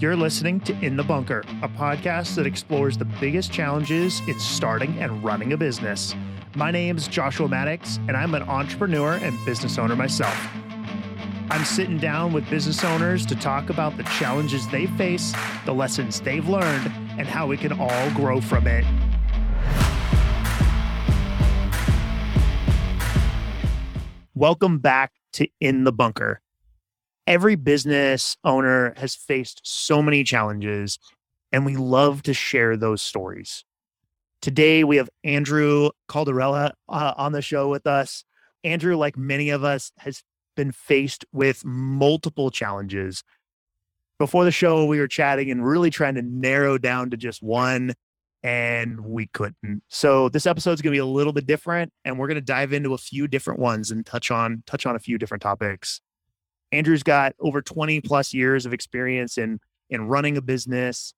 You're listening to In the Bunker, a podcast that explores the biggest challenges in starting and running a business. My name is Joshua Maddux, and I'm an entrepreneur and business owner myself. I'm sitting down with business owners to talk about the challenges they face, the lessons they've learned, and how we can all grow from it. Welcome back to In the Bunker every business owner has faced so many challenges, and we love to share those stories. Today, we have Andrew Calderella uh, on the show with us. Andrew, like many of us, has been faced with multiple challenges. Before the show, we were chatting and really trying to narrow down to just one, and we couldn't. So this episode is going to be a little bit different, and we're going to dive into a few different ones and touch on touch on a few different topics. Andrew's got over 20 plus years of experience in in running a business.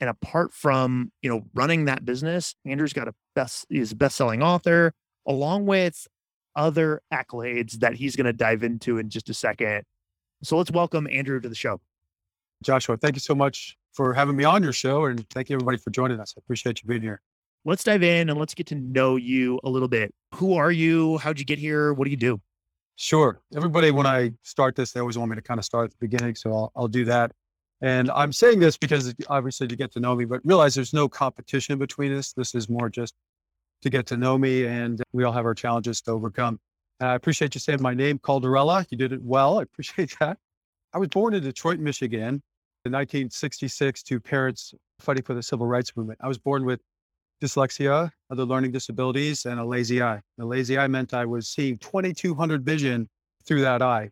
And apart from, you know, running that business, Andrew's got a best is a best-selling author, along with other accolades that he's going to dive into in just a second. So let's welcome Andrew to the show. Joshua, thank you so much for having me on your show. And thank you everybody for joining us. I appreciate you being here. Let's dive in and let's get to know you a little bit. Who are you? How'd you get here? What do you do? Sure. Everybody, when I start this, they always want me to kind of start at the beginning. So I'll, I'll do that. And I'm saying this because obviously to get to know me, but realize there's no competition between us. This is more just to get to know me and we all have our challenges to overcome. And I appreciate you saying my name, Calderella. You did it well. I appreciate that. I was born in Detroit, Michigan in 1966 to parents fighting for the civil rights movement. I was born with dyslexia, other learning disabilities, and a lazy eye. The lazy eye meant I was seeing 2200 vision through that eye.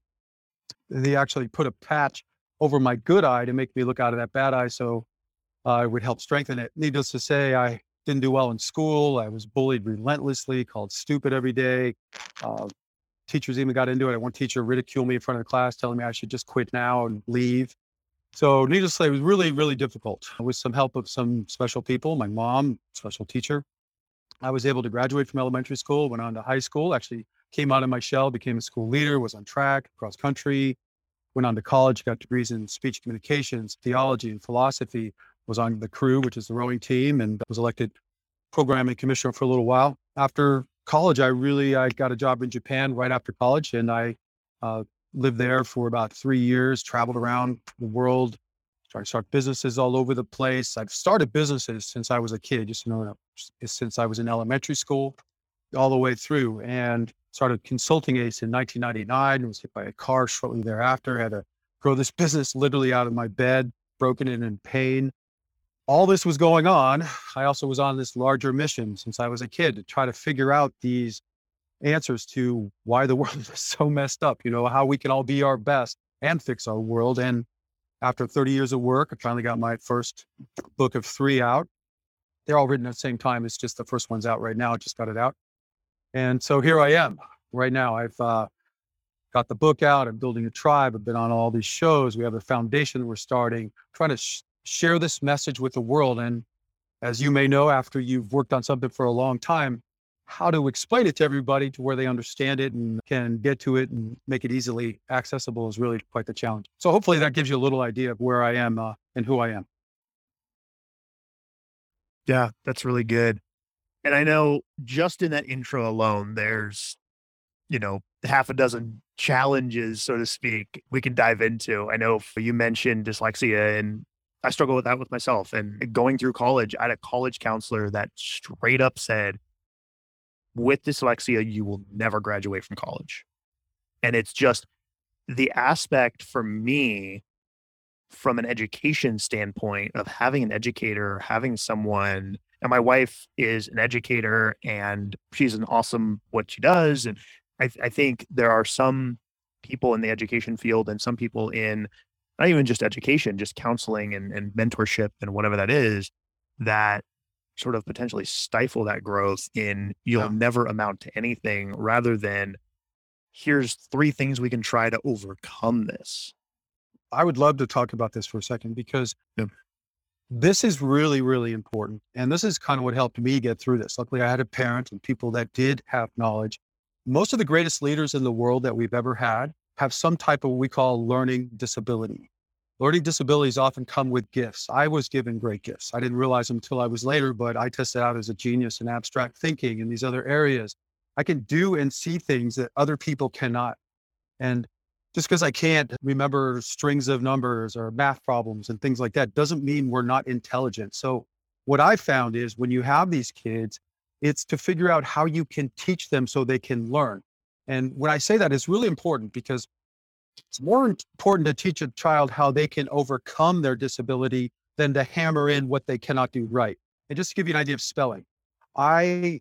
They actually put a patch over my good eye to make me look out of that bad eye so uh, would help strengthen it. Needless to say, I didn't do well in school. I was bullied relentlessly, called stupid every day. Uh, teachers even got into it. One teacher ridiculed me in front of the class, telling me I should just quit now and leave. So, needless to say, it was really, really difficult. With some help of some special people, my mom, special teacher, I was able to graduate from elementary school, went on to high school, actually came out of my shell, became a school leader, was on track, cross country, went on to college, got degrees in speech communications, theology, and philosophy, was on the crew, which is the rowing team, and was elected programming commissioner for a little while. After college, I really I got a job in Japan right after college, and I uh, lived there for about three years, traveled around the world, started start businesses all over the place. I've started businesses since I was a kid, just you know, since I was in elementary school, all the way through, and started consulting ace in 1999. Was hit by a car shortly thereafter. Had to grow this business literally out of my bed, broken and in pain. All this was going on. I also was on this larger mission since I was a kid to try to figure out these answers to why the world is so messed up, you know, how we can all be our best and fix our world. And after 30 years of work, I finally got my first book of three out. They're all written at the same time. It's just the first one's out right now. I just got it out. And so here I am right now. I've uh, got the book out. I'm building a tribe. I've been on all these shows. We have a foundation we're starting, trying to sh- share this message with the world. And as you may know, after you've worked on something for a long time, how to explain it to everybody to where they understand it and can get to it and make it easily accessible is really quite the challenge. So hopefully that gives you a little idea of where I am uh, and who I am. Yeah, that's really good. And I know just in that intro alone, there's, you know, half a dozen challenges, so to speak, we can dive into. I know you mentioned dyslexia and I struggle with that with myself. And going through college, I had a college counselor that straight up said, with dyslexia, you will never graduate from college. And it's just the aspect for me from an education standpoint of having an educator, having someone, and my wife is an educator and she's an awesome what she does. And I, I think there are some people in the education field and some people in not even just education, just counseling and, and mentorship and whatever that is, that sort of potentially stifle that growth in you'll yeah. never amount to anything rather than here's three things we can try to overcome this. I would love to talk about this for a second because yeah. this is really, really important. And this is kind of what helped me get through this. Luckily, I had a parent and people that did have knowledge. Most of the greatest leaders in the world that we've ever had have some type of what we call learning disability. Learning disabilities often come with gifts. I was given great gifts. I didn't realize them until I was later, but I tested out as a genius in abstract thinking in these other areas. I can do and see things that other people cannot. And just because I can't remember strings of numbers or math problems and things like that doesn't mean we're not intelligent. So, what I found is when you have these kids, it's to figure out how you can teach them so they can learn. And when I say that, it's really important because it's more important to teach a child how they can overcome their disability than to hammer in what they cannot do right. And just to give you an idea of spelling, I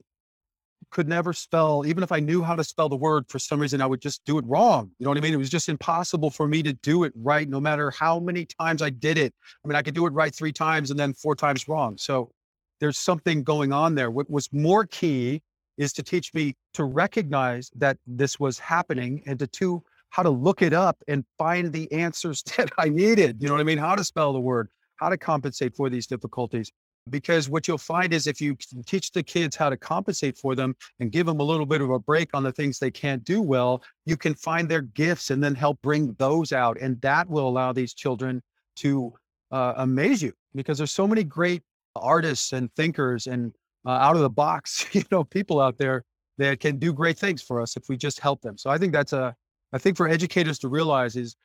could never spell, even if I knew how to spell the word, for some reason I would just do it wrong. You know what I mean? It was just impossible for me to do it right, no matter how many times I did it. I mean, I could do it right three times and then four times wrong. So there's something going on there. What was more key is to teach me to recognize that this was happening and to two, how to look it up and find the answers that I needed. You know what I mean? How to spell the word, how to compensate for these difficulties. Because what you'll find is if you teach the kids how to compensate for them and give them a little bit of a break on the things they can't do well, you can find their gifts and then help bring those out. And that will allow these children to uh, amaze you because there's so many great artists and thinkers and uh, out of the box, you know, people out there that can do great things for us if we just help them. So I think that's a, I think for educators to realize is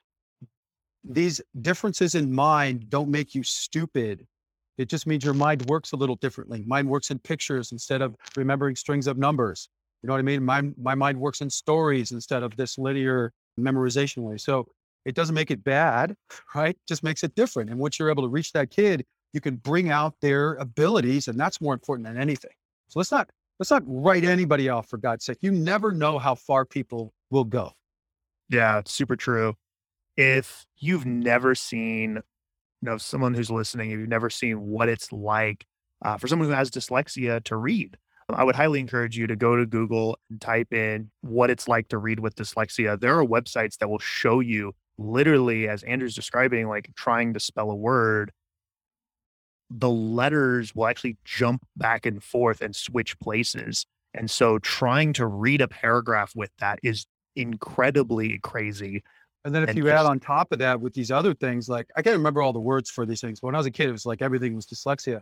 these differences in mind don't make you stupid. It just means your mind works a little differently. Mine works in pictures instead of remembering strings of numbers. You know what I mean? My, my mind works in stories instead of this linear memorization way. So it doesn't make it bad, right? Just makes it different. And once you're able to reach that kid, you can bring out their abilities, and that's more important than anything. So let's not let's not write anybody off for God's sake. You never know how far people will go. Yeah, it's super true. If you've never seen, you know, someone who's listening, if you've never seen what it's like uh, for someone who has dyslexia to read, I would highly encourage you to go to Google and type in what it's like to read with dyslexia. There are websites that will show you literally, as Andrew's describing, like trying to spell a word the letters will actually jump back and forth and switch places. And so trying to read a paragraph with that is incredibly crazy. And then if and you just, add on top of that with these other things, like I can't remember all the words for these things. But when I was a kid, it was like everything was dyslexia.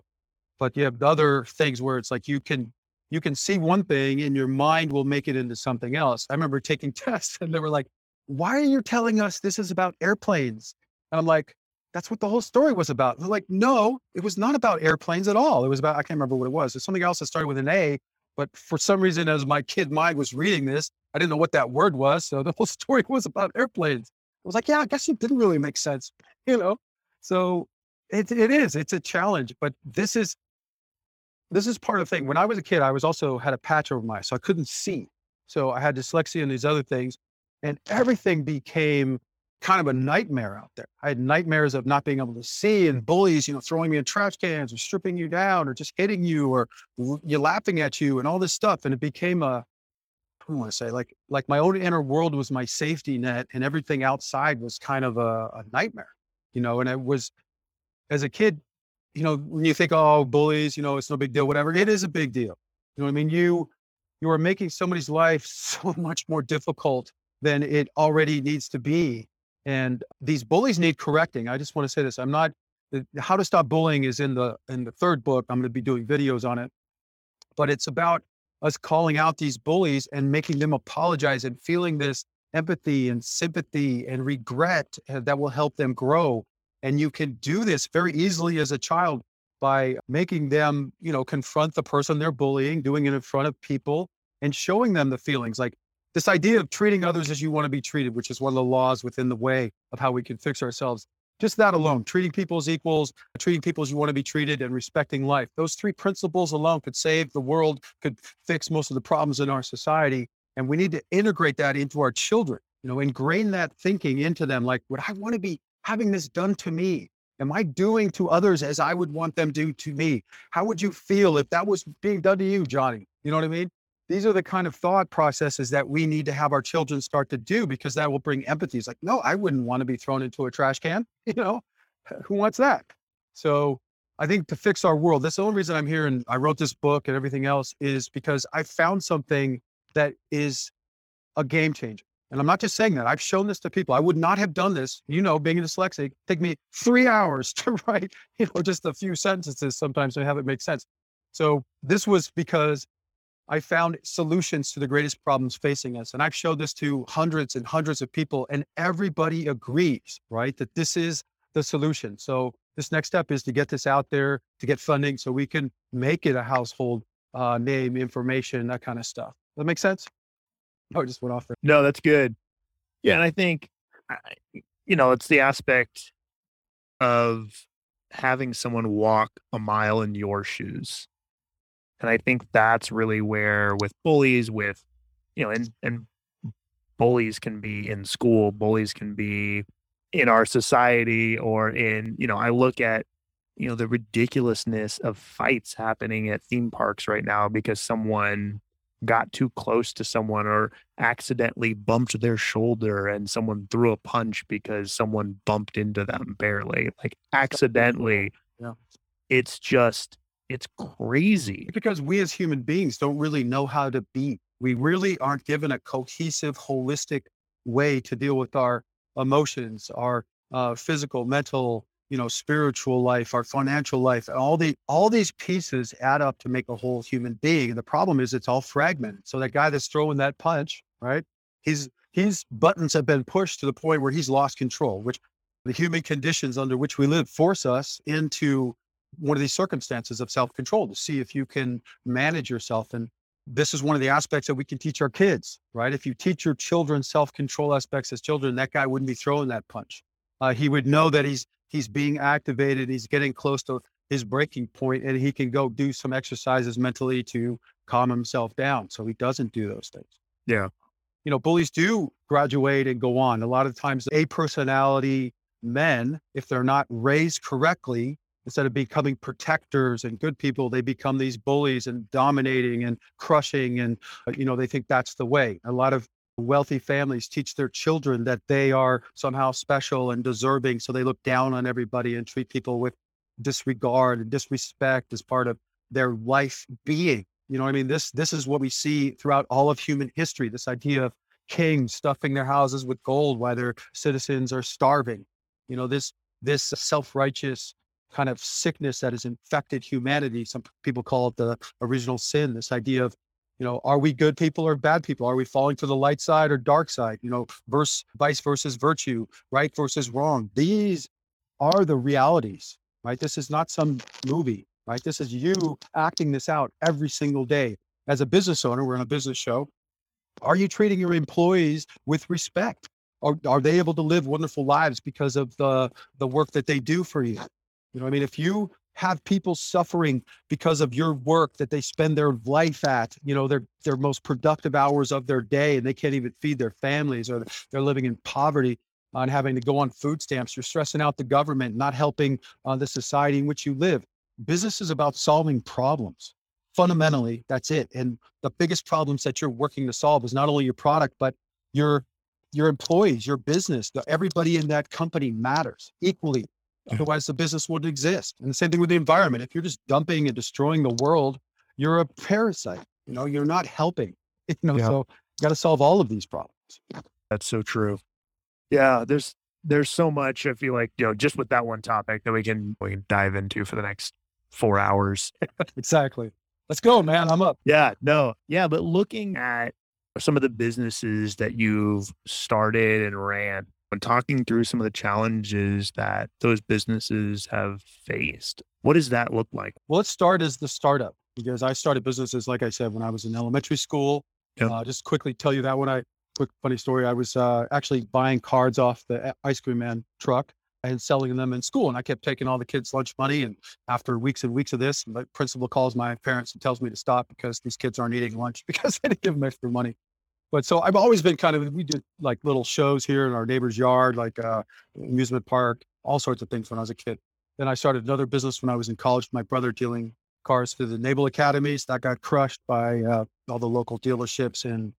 But you have other things where it's like you can you can see one thing and your mind will make it into something else. I remember taking tests and they were like, why are you telling us this is about airplanes? And I'm like, that's what the whole story was about. They're like, no, it was not about airplanes at all. It was about, I can't remember what it was. It's something else that started with an A, but for some reason, as my kid mind was reading this, I didn't know what that word was. So the whole story was about airplanes. I was like, yeah, I guess it didn't really make sense, you know? So it, it is, it's a challenge, but this is, this is part of the thing. When I was a kid, I was also had a patch over my eye, so I couldn't see. So I had dyslexia and these other things, and everything became kind of a nightmare out there. I had nightmares of not being able to see and bullies, you know, throwing me in trash cans or stripping you down or just hitting you or you laughing at you and all this stuff. And it became a, I want to say like, like my own inner world was my safety net and everything outside was kind of a, a nightmare, you know, and it was as a kid, you know, when you think, oh, bullies, you know, it's no big deal, whatever, it is a big deal. You know what I mean? You, you are making somebody's life so much more difficult than it already needs to be and these bullies need correcting. I just want to say this. I'm not how to stop bullying is in the in the third book. I'm going to be doing videos on it. But it's about us calling out these bullies and making them apologize and feeling this empathy and sympathy and regret uh, that will help them grow. And you can do this very easily as a child by making them, you know, confront the person they're bullying, doing it in front of people and showing them the feelings. Like this idea of treating others as you want to be treated, which is one of the laws within the way of how we can fix ourselves. Just that alone, treating people as equals, treating people as you want to be treated, and respecting life. Those three principles alone could save the world, could fix most of the problems in our society. And we need to integrate that into our children, you know, ingrain that thinking into them. Like, would I want to be having this done to me? Am I doing to others as I would want them to do to me? How would you feel if that was being done to you, Johnny? You know what I mean? These are the kind of thought processes that we need to have our children start to do because that will bring empathy. It's like, no, I wouldn't want to be thrown into a trash can. You know, who wants that? So I think to fix our world, that's the only reason I'm here and I wrote this book and everything else is because I found something that is a game changer. And I'm not just saying that. I've shown this to people. I would not have done this, you know, being a dyslexic, take me three hours to write, you know, just a few sentences sometimes to have it make sense. So this was because I found solutions to the greatest problems facing us. And I've showed this to hundreds and hundreds of people, and everybody agrees, right, that this is the solution. So this next step is to get this out there, to get funding so we can make it a household uh, name, information, that kind of stuff. Does that make sense? Oh, it just went off there. No, that's good. Yeah. And I think, you know, it's the aspect of having someone walk a mile in your shoes. And I think that's really where with bullies, with, you know, and, and bullies can be in school, bullies can be in our society or in, you know, I look at, you know, the ridiculousness of fights happening at theme parks right now because someone got too close to someone or accidentally bumped their shoulder and someone threw a punch because someone bumped into them barely, like accidentally. Yeah. It's just, it's crazy. Because we as human beings don't really know how to be. We really aren't given a cohesive, holistic way to deal with our emotions, our uh, physical, mental, you know, spiritual life, our financial life, all the all these pieces add up to make a whole human being. And the problem is it's all fragmented. So that guy that's throwing that punch, right? His his buttons have been pushed to the point where he's lost control, which the human conditions under which we live force us into one of these circumstances of self-control to see if you can manage yourself. And this is one of the aspects that we can teach our kids, right? If you teach your children self-control aspects as children, that guy wouldn't be throwing that punch. Uh, he would know that he's he's being activated. He's getting close to his breaking point, and he can go do some exercises mentally to calm himself down, so he doesn't do those things. Yeah. You know, bullies do graduate and go on. A lot of times, a personality men, if they're not raised correctly, instead of becoming protectors and good people, they become these bullies and dominating and crushing. And, uh, you know, they think that's the way. A lot of wealthy families teach their children that they are somehow special and deserving. So they look down on everybody and treat people with disregard and disrespect as part of their life being. You know, I mean, this this is what we see throughout all of human history. This idea of kings stuffing their houses with gold while their citizens are starving. You know, this this self-righteous kind of sickness that has infected humanity. Some people call it the original sin, this idea of, you know, are we good people or bad people? Are we falling to the light side or dark side? You know, verse, vice versus virtue, right versus wrong. These are the realities, right? This is not some movie, right? This is you acting this out every single day. As a business owner, we're on a business show. Are you treating your employees with respect? Are, are they able to live wonderful lives because of the, the work that they do for you? You know, I mean, if you have people suffering because of your work that they spend their life at, you know, their their most productive hours of their day, and they can't even feed their families, or they're living in poverty and having to go on food stamps. You're stressing out the government, not helping uh, the society in which you live. Business is about solving problems. Fundamentally, that's it. And the biggest problems that you're working to solve is not only your product, but your your employees, your business. Everybody in that company matters equally Otherwise, the business wouldn't exist. And the same thing with the environment. If you're just dumping and destroying the world, you're a parasite. You know, you're not helping. You know, yeah. so you got to solve all of these problems. That's so true. Yeah, there's there's so much. I feel like you know, just with that one topic that we can we can dive into for the next four hours. exactly. Let's go, man. I'm up. Yeah. No. Yeah. But looking at some of the businesses that you've started and ran, when talking through some of the challenges that those businesses have faced, what does that look like? Well, let's start as the startup because I started businesses, like I said, when I was in elementary school. Yep. Uh, just quickly tell you that when I, quick funny story, I was uh, actually buying cards off the ice cream man truck and selling them in school. And I kept taking all the kids' lunch money. And after weeks and weeks of this, the principal calls my parents and tells me to stop because these kids aren't eating lunch because I didn't give them extra money. But so I've always been kind of, we did like little shows here in our neighbor's yard, like uh, amusement park, all sorts of things when I was a kid. Then I started another business when I was in college, with my brother dealing cars through the naval academies. That got crushed by uh, all the local dealerships and,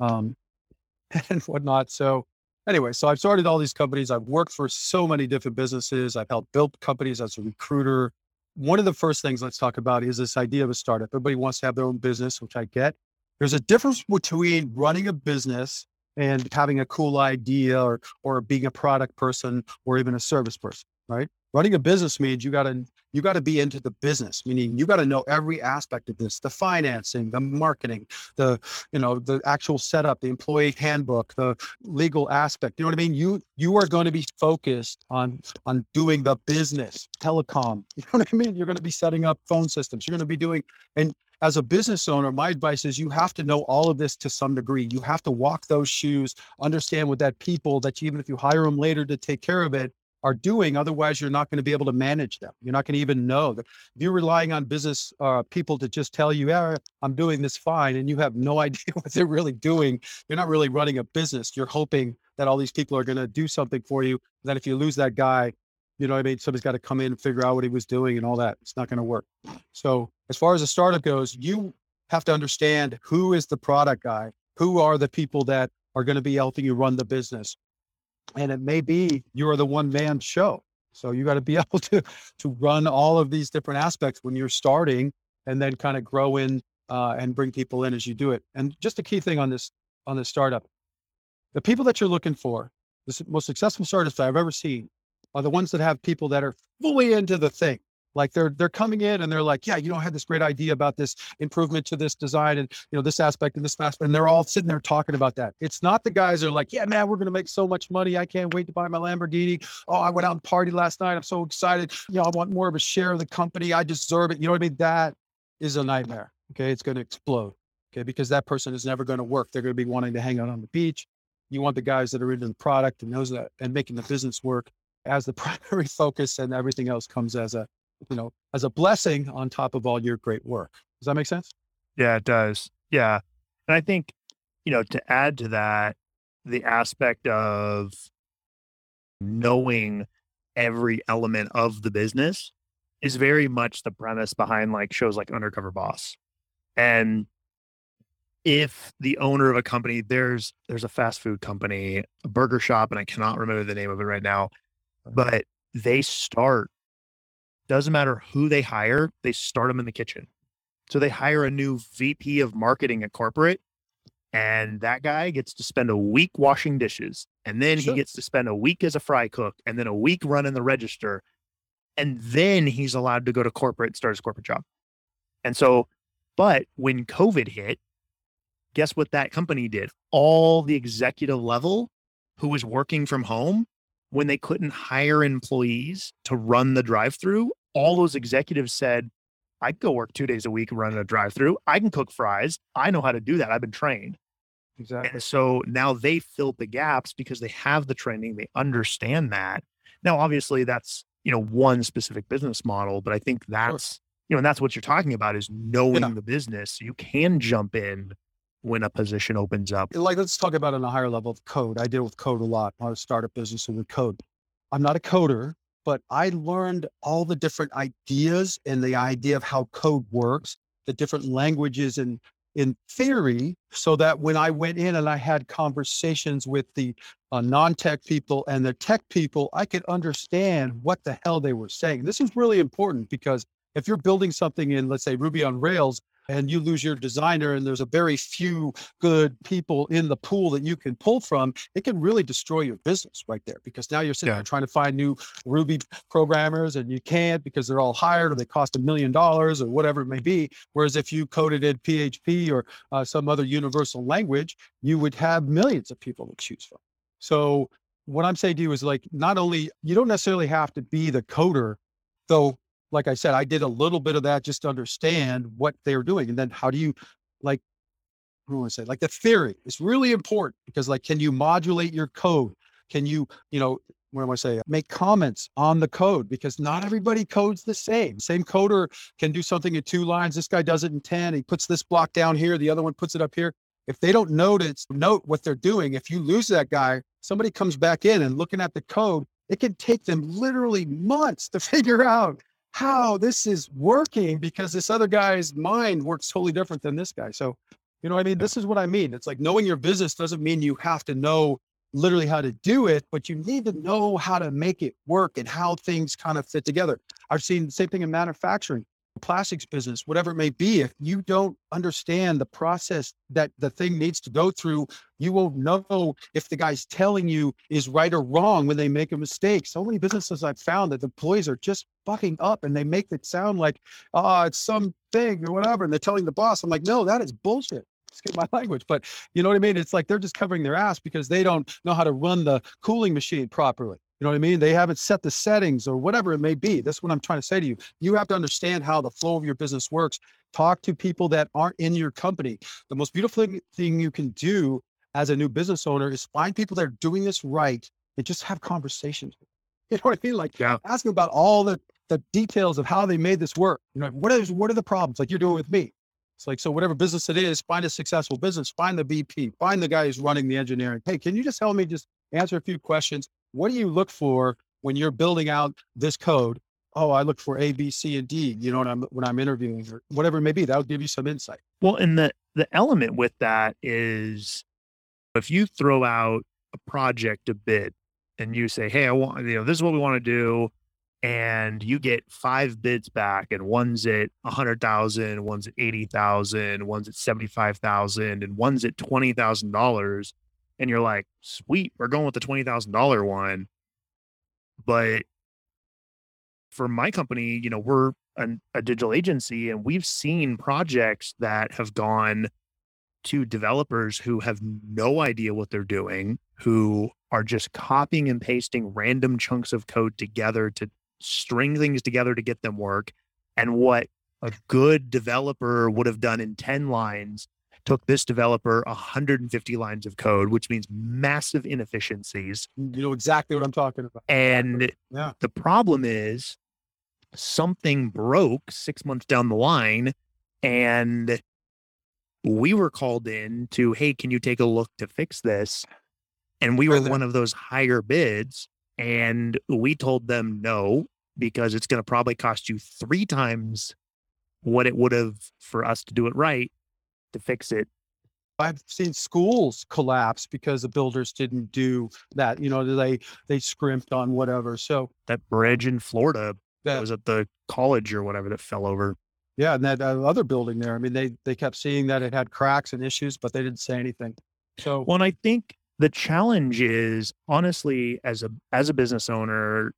um, and whatnot. So anyway, so I've started all these companies. I've worked for so many different businesses. I've helped build companies as a recruiter. One of the first things let's talk about is this idea of a startup. Everybody wants to have their own business, which I get. There's a difference between running a business and having a cool idea or or being a product person or even a service person, right? Running a business means you got to you got to be into the business, meaning you got to know every aspect of this, the financing, the marketing, the you know the actual setup, the employee handbook, the legal aspect. You know what I mean? You you are going to be focused on on doing the business, telecom. You know what I mean? You're going to be setting up phone systems. You're going to be doing and as a business owner, my advice is you have to know all of this to some degree. You have to walk those shoes, understand what that people that even if you hire them later to take care of it, are doing. Otherwise, you're not going to be able to manage them. You're not going to even know that if you're relying on business uh, people to just tell you, yeah, I'm doing this fine, and you have no idea what they're really doing. You're not really running a business. You're hoping that all these people are going to do something for you. That if you lose that guy, you know what I mean? Somebody's got to come in and figure out what he was doing and all that. It's not going to work. So as far as a startup goes, you have to understand who is the product guy, who are the people that are going to be helping you run the business. And it may be you're the one man show. So you got to be able to to run all of these different aspects when you're starting and then kind of grow in uh, and bring people in as you do it. And just a key thing on this on this startup, the people that you're looking for, the most successful startups I've ever seen are the ones that have people that are fully into the thing. Like they're they're coming in and they're like, yeah, you know, I had this great idea about this improvement to this design and you know this aspect and this aspect, and they're all sitting there talking about that. It's not the guys that are like, yeah, man, we're gonna make so much money. I can't wait to buy my Lamborghini. Oh, I went out and party last night. I'm so excited. You know, I want more of a share of the company. I deserve it. You know what I mean? That is a nightmare. Okay, it's gonna explode. Okay, because that person is never to work. They're to be wanting to hang out on the beach. You want the guys that are into the product and knows that and making the business work as the primary focus and everything else comes as a you know as a blessing on top of all your great work. Does that make sense? Yeah it does. Yeah. And i think you know to add to that the aspect of knowing every element of the business is very much the premise behind like shows like undercover boss. And if the owner of a company there's there's a fast food company a burger shop and i cannot remember the name of it right now but they start doesn't matter who they hire, they start them in the kitchen. So they hire a new VP of marketing at corporate, and that guy gets to spend a week washing dishes. And then sure. he gets to spend a week as a fry cook and then a week running the register. And then he's allowed to go to corporate and start his corporate job. And so, but when COVID hit, guess what that company did? All the executive level who was working from home when they couldn't hire employees to run the drive through, all those executives said, I can go work two days a week running a drive through. I can cook fries. I know how to do that. I've been trained. Exactly. And so now they filled the gaps because they have the training. They understand that. Now, obviously, that's you know one specific business model, but I think that's you know, and that's what you're talking about is knowing yeah. the business. You can jump in when a position opens up. Like, let's talk about on a higher level of code. I deal with code a lot. I start a business with code. I'm not a coder, but I learned all the different ideas and the idea of how code works, the different languages and in theory, so that when I went in and I had conversations with the uh, non-tech people and the tech people, I could understand what the hell they were saying. This is really important because if you're building something in, let's say Ruby on Rails, and you lose your designer and there's a very few good people in the pool that you can pull from, it can really destroy your business right there because now you're sitting yeah. there trying to find new Ruby programmers and you can't because they're all hired or they cost a million dollars or whatever it may be. Whereas if you coded in PHP or uh, some other universal language, you would have millions of people to choose from. So what I'm saying to you is like, not only, you don't necessarily have to be the coder, though like I said, I did a little bit of that just to understand what they were doing. And then how do you like, I want to say? Like the theory is really important because like, can you modulate your code? Can you, you know, what am I saying? Make comments on the code because not everybody codes the same. Same coder can do something in two lines. This guy does it in 10. He puts this block down here. The other one puts it up here. If they don't notice, note what they're doing, if you lose that guy, somebody comes back in and looking at the code, it can take them literally months to figure out how this is working because this other guy's mind works totally different than this guy. So, you know, I mean, this is what I mean. It's like knowing your business doesn't mean you have to know literally how to do it, but you need to know how to make it work and how things kind of fit together. I've seen the same thing in manufacturing. Plastics business, whatever it may be, if you don't understand the process that the thing needs to go through, you won't know if the guy's telling you is right or wrong when they make a mistake. So many businesses I've found that the employees are just fucking up and they make it sound like, oh, it's some thing or whatever. And they're telling the boss, I'm like, no, that is bullshit. Excuse my language, but you know what I mean? It's like they're just covering their ass because they don't know how to run the cooling machine properly. You know what I mean? They haven't set the settings or whatever it may be. That's what I'm trying to say to you. You have to understand how the flow of your business works. Talk to people that aren't in your company. The most beautiful thing you can do as a new business owner is find people that are doing this right and just have conversations. You know what I mean? Like Yeah. ask them about all the the details of how they made this work. You know, what is what are the problems? Like you're doing with me. It's like so whatever business it is, find a successful business, find the VP, find the guy who's running the engineering. Hey, can you just help me just answer a few questions? What do you look for when you're building out this code? Oh, I look for A, B, C, and D. You know, when I'm when I'm interviewing or whatever it may be, that'll give you some insight. Well, and the the element with that is if you throw out a project a bid and you say, "Hey, I want you know this is what we want to do," and you get five bids back, and one's at a hundred thousand, one's at eighty thousand, one's at seventy five thousand, and one's at twenty thousand dollars, and you're like, "Sweet, we're going with the twenty thousand dollar one," but for my company, you know, we're an, a digital agency and we've seen projects that have gone to developers who have no idea what they're doing, who are just copying and pasting random chunks of code together to string things together to get them work. And what a good developer would have done in 10 lines took this developer 150 lines of code, which means massive inefficiencies. You know exactly what I'm talking about. And Yeah. the problem is something broke six months down the line and we were called in to, hey, can you take a look to fix this? And we were one of those higher bids. And we told them no, because it's going to probably cost you three times what it would have for us to do it right to fix it. I've seen schools collapse because the builders didn't do that. You know, they they scrimped on whatever. So That bridge in Florida that that was at the college or whatever that fell over. yeah, and that uh, other building there. I mean, they they kept seeing that it had cracks and issues, but they didn't say anything. So Well, and I think the challenge is honestly, as a as a business owner,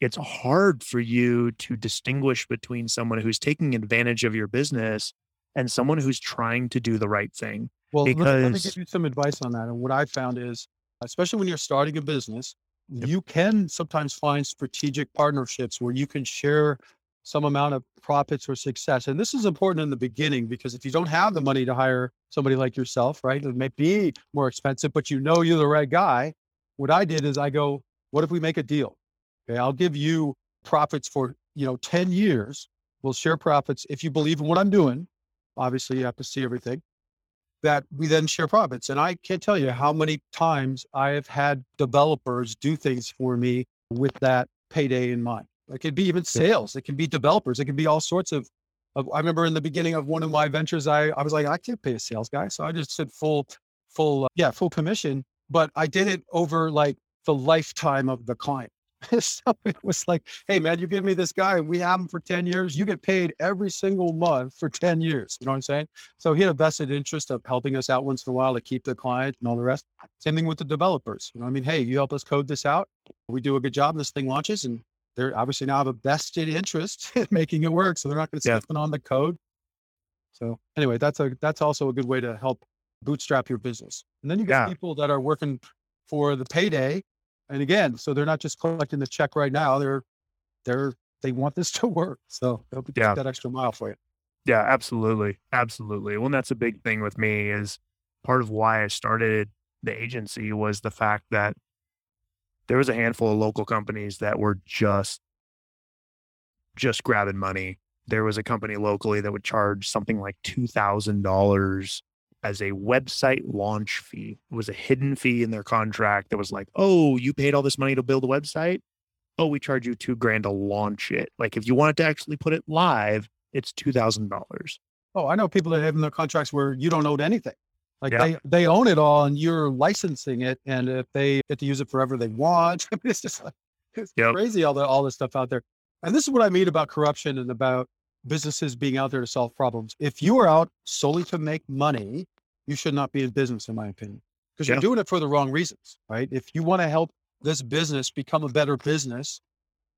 it's hard for you to distinguish between someone who's taking advantage of your business and someone who's trying to do the right thing. Well, let, me- let me give you some advice on that. And what I found is, especially when you're starting a business, Yep. you can sometimes find strategic partnerships where you can share some amount of profits or success. And this is important in the beginning because if you don't have the money to hire somebody like yourself, right, it may be more expensive, but you know you're the right guy. What I did is I go, what if we make a deal? Okay, I'll give you profits for you know 10 years. We'll share profits if you believe in what I'm doing. Obviously, you have to see everything that we then share profits. And I can't tell you how many times I have had developers do things for me with that payday in mind. It could be even sales, it can be developers, it can be all sorts of. of I remember in the beginning of one of my ventures, I, I was like, I can't pay a sales guy. So I just said full, full, uh, yeah, full commission. But I did it over like the lifetime of the client. so it was like, hey man, you give me this guy, we have him for 10 years, you get paid every single month for 10 years. You know what I'm saying? So he had a vested interest of helping us out once in a while to keep the client and all the rest. Same thing with the developers. You know, what I mean, hey, you help us code this out. We do a good job. This thing launches, and they're obviously now have a vested interest in making it work. So they're not going to Yeah. skip on the code. So anyway, that's a that's also a good way to help bootstrap your business. And then you get Yeah. people that are working for the payday. And again, so they're not just collecting the check right now. They're they're they want this to work. So they'll be Yeah. that extra mile for you. Yeah, absolutely. Absolutely. Well, and that's a big thing with me is part of why I started the agency was the fact that there was a handful of local companies that were just just grabbing money. There was a company locally that would charge something like $2,000 as a website launch fee. It was a hidden fee in their contract that was like, "Oh, you paid all this money to build a website? Oh, we charge you 2 grand to launch it." Like if you wanted to actually put it live, it's $2,000. Oh, I know people that have in their contracts where you don't own anything. Like Yeah. they, they own it all and you're licensing it. And if they get to use it forever they want, I mean, it's just like, it's Yep. crazy all the, all this stuff out there. And this is what I mean about corruption and about businesses being out there to solve problems. If you are out solely to make money, you should not be in business, in my opinion, because Yeah. you're doing it for the wrong reasons, right? If you want to help this business become a better business,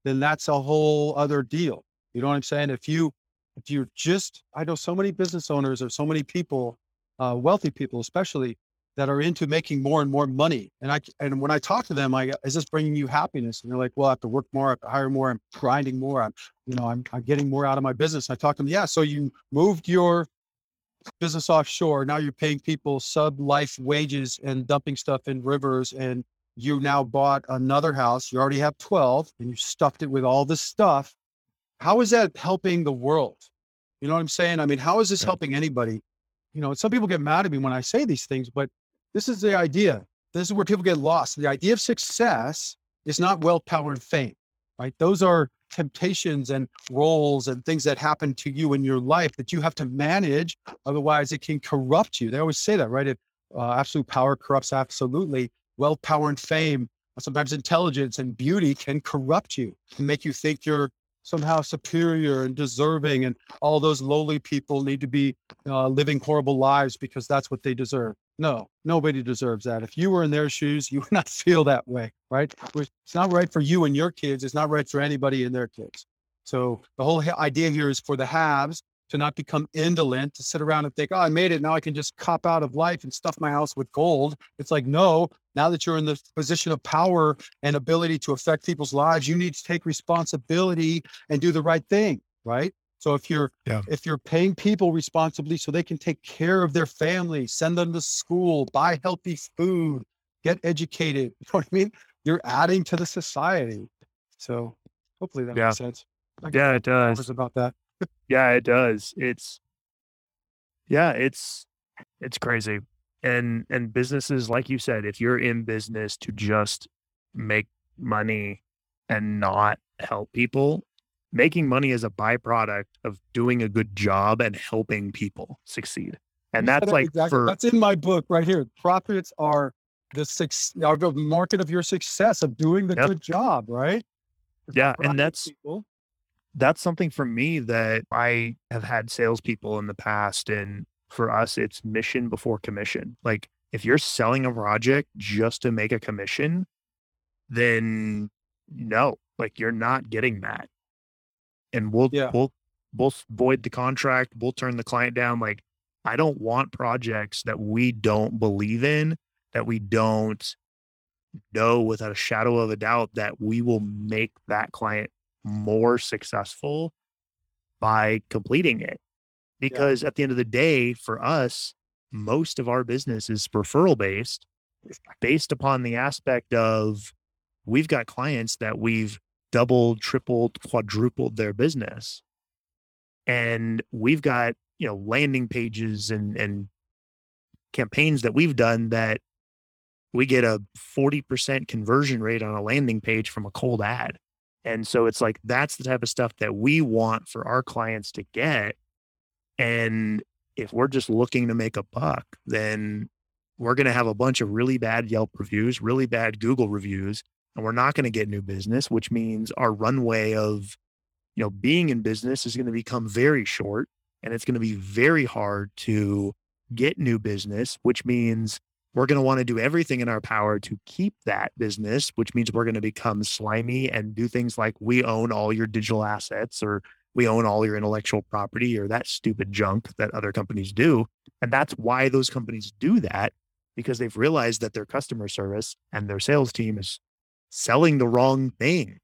then that's a whole other deal. You know what I'm saying? If you, if you're just, I know so many business owners or so many people, uh, wealthy people especially, that are into making more and more money. And I, and when I talk to them, I, go, is this bringing you happiness? And they're like, well, I have to work more, I have to hire more, I'm grinding more, I'm, you know, I'm, I'm getting more out of my business. I talk to them, yeah. So you moved your business offshore. Now you're paying people sub life wages and dumping stuff in rivers. And you now bought another house. You already have 12 and you stuffed it with all this stuff. How is that helping the world? You know what I'm saying? I mean, how is this helping anybody? You know, some people get mad at me when I say these things, but this is the idea. This is where people get lost. The idea of success is not wealth, power, and fame, right? Those are temptations and roles and things that happen to you in your life that you have to manage. Otherwise, it can corrupt you. They always say that, right? If uh, absolute power corrupts absolutely, wealth, power, and fame, sometimes intelligence and beauty can corrupt you and make you think you're somehow superior and deserving. And all those lowly people need to be uh, living horrible lives because that's what they deserve. No, nobody deserves that. If you were in their shoes, you would not feel that way, right? It's not right for you and your kids. It's not right for anybody and their kids. So the whole idea here is for the haves to not become indolent, to sit around and think, oh, I made it. Now I can just cop out of life and stuff my house with gold. It's like, no, now that you're in the position of power and ability to affect people's lives, you need to take responsibility and do the right thing, right? So if you're Yeah. if you're paying people responsibly so they can take care of their family, send them to school, buy healthy food, get educated, you know what I mean? You're adding to the society. So hopefully that Yeah. makes sense. I Yeah, it does. about that. Yeah, it does. It's yeah, it's it's crazy. And and businesses, like you said, if you're in business to just make money and not help people, making money is a byproduct of doing a good job and helping people succeed. And that's it like exactly. for that's in my book right here. Profits are the six are the market of your success of doing the Yep. good job, right? Yeah, and that's- people. that's something for me that I have had salespeople in the past, and for us, it's mission before commission. Like if you're selling a project just to make a commission, then no, like you're not getting that. And we'll Yeah. we'll we'll void the contract, we'll turn the client down. Like I don't want projects that we don't believe in, that we don't know without a shadow of a doubt that we will make that client more successful by completing it. Because at the end of the day, for us, most of our business is referral based, based upon the aspect of we've got clients that we've doubled, tripled, quadrupled their business. And we've got, you know, landing pages and and campaigns that we've done that we get a 40% conversion rate on a landing page from a cold ad. And so it's like that's the type of stuff that we want for our clients to get. And if we're just looking to make a buck, then we're going to have a bunch of really bad Yelp reviews, really bad Google reviews, and we're not going to get new business, which means our runway of, you know, being in business is going to become very short and it's going to be very hard to get new business, which means we're going to want to do everything in our power to keep that business, which means we're going to become slimy and do things like we own all your digital assets or we own all your intellectual property or that stupid junk that other companies do. And that's why those companies do that because they've realized that their customer service and their sales team is selling the wrong thing.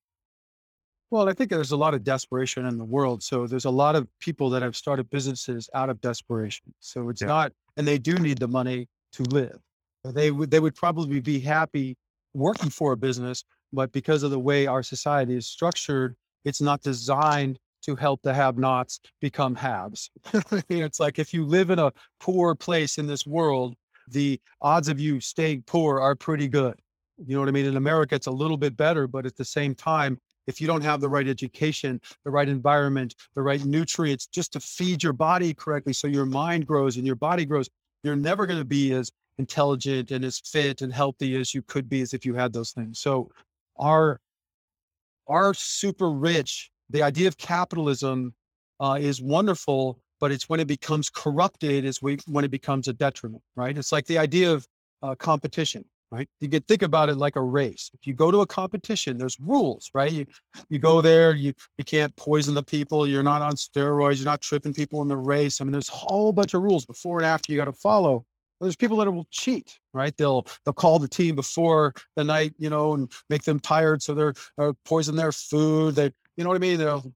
Well, I think there's a lot of desperation in the world. So there's a lot of people that have started businesses out of desperation. So it's Yeah. not, and they do need the money to live. They would they would probably be happy working for a business, but because of the way our society is structured, it's not designed to help the have-nots become haves. It's like if you live in a poor place in this world, the odds of you staying poor are pretty good. You know what I mean? In America, it's a little bit better, but at the same time, if you don't have the right education, the right environment, the right nutrients just to feed your body correctly so your mind grows and your body grows, you're never going to be as intelligent and as fit and healthy as you could be as if you had those things. So our our super rich, the idea of capitalism uh, is wonderful, but it's when it becomes corrupted is we, when it becomes a detriment, right? It's like the idea of uh, competition, right? You can think about it like a race. If you go to a competition, there's rules, right? You you go there, you you can't poison the people, you're not on steroids, you're not tripping people in the race. I mean, there's a whole bunch of rules before and after you got to follow. There's people that will cheat, right? They'll they'll call the team before the night, you know, and make them tired, so they're or poison their food. They, you know what I mean? They'll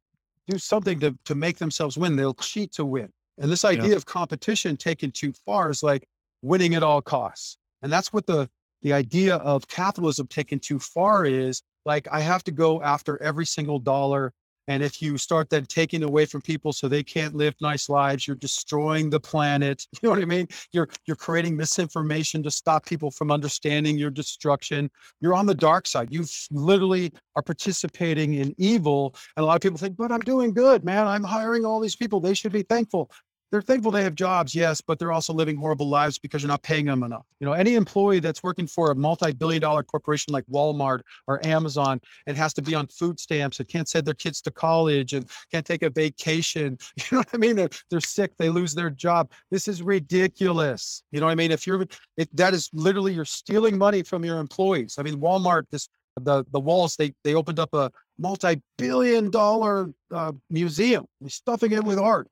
do something to to make themselves win. They'll cheat to win. And this idea yeah. of competition taken too far is like winning at all costs. And that's what the the idea of capitalism taken too far is like I have to go after every single dollar and if you start then taking away from people so they can't live nice lives, you're destroying the planet. You know what I mean? You're you're creating misinformation to stop people from understanding your destruction. You're on the dark side. You literally are participating in evil. And a lot of people think, but I'm doing good, man. I'm hiring all these people. They should be thankful they're thankful they have jobs, yes, but they're also living horrible lives because you're not paying them enough. You know, any employee that's working for a multi-billion dollar corporation like Walmart or Amazon and has to be on food stamps and can't send their kids to college and can't take a vacation. You know what I mean? They're, they're sick, they lose their job. This is ridiculous. You know what I mean? If you're if that is literally you're stealing money from your employees. I mean, Walmart, this the the walls they they opened up a multi-billion dollar uh, museum, They're stuffing it with art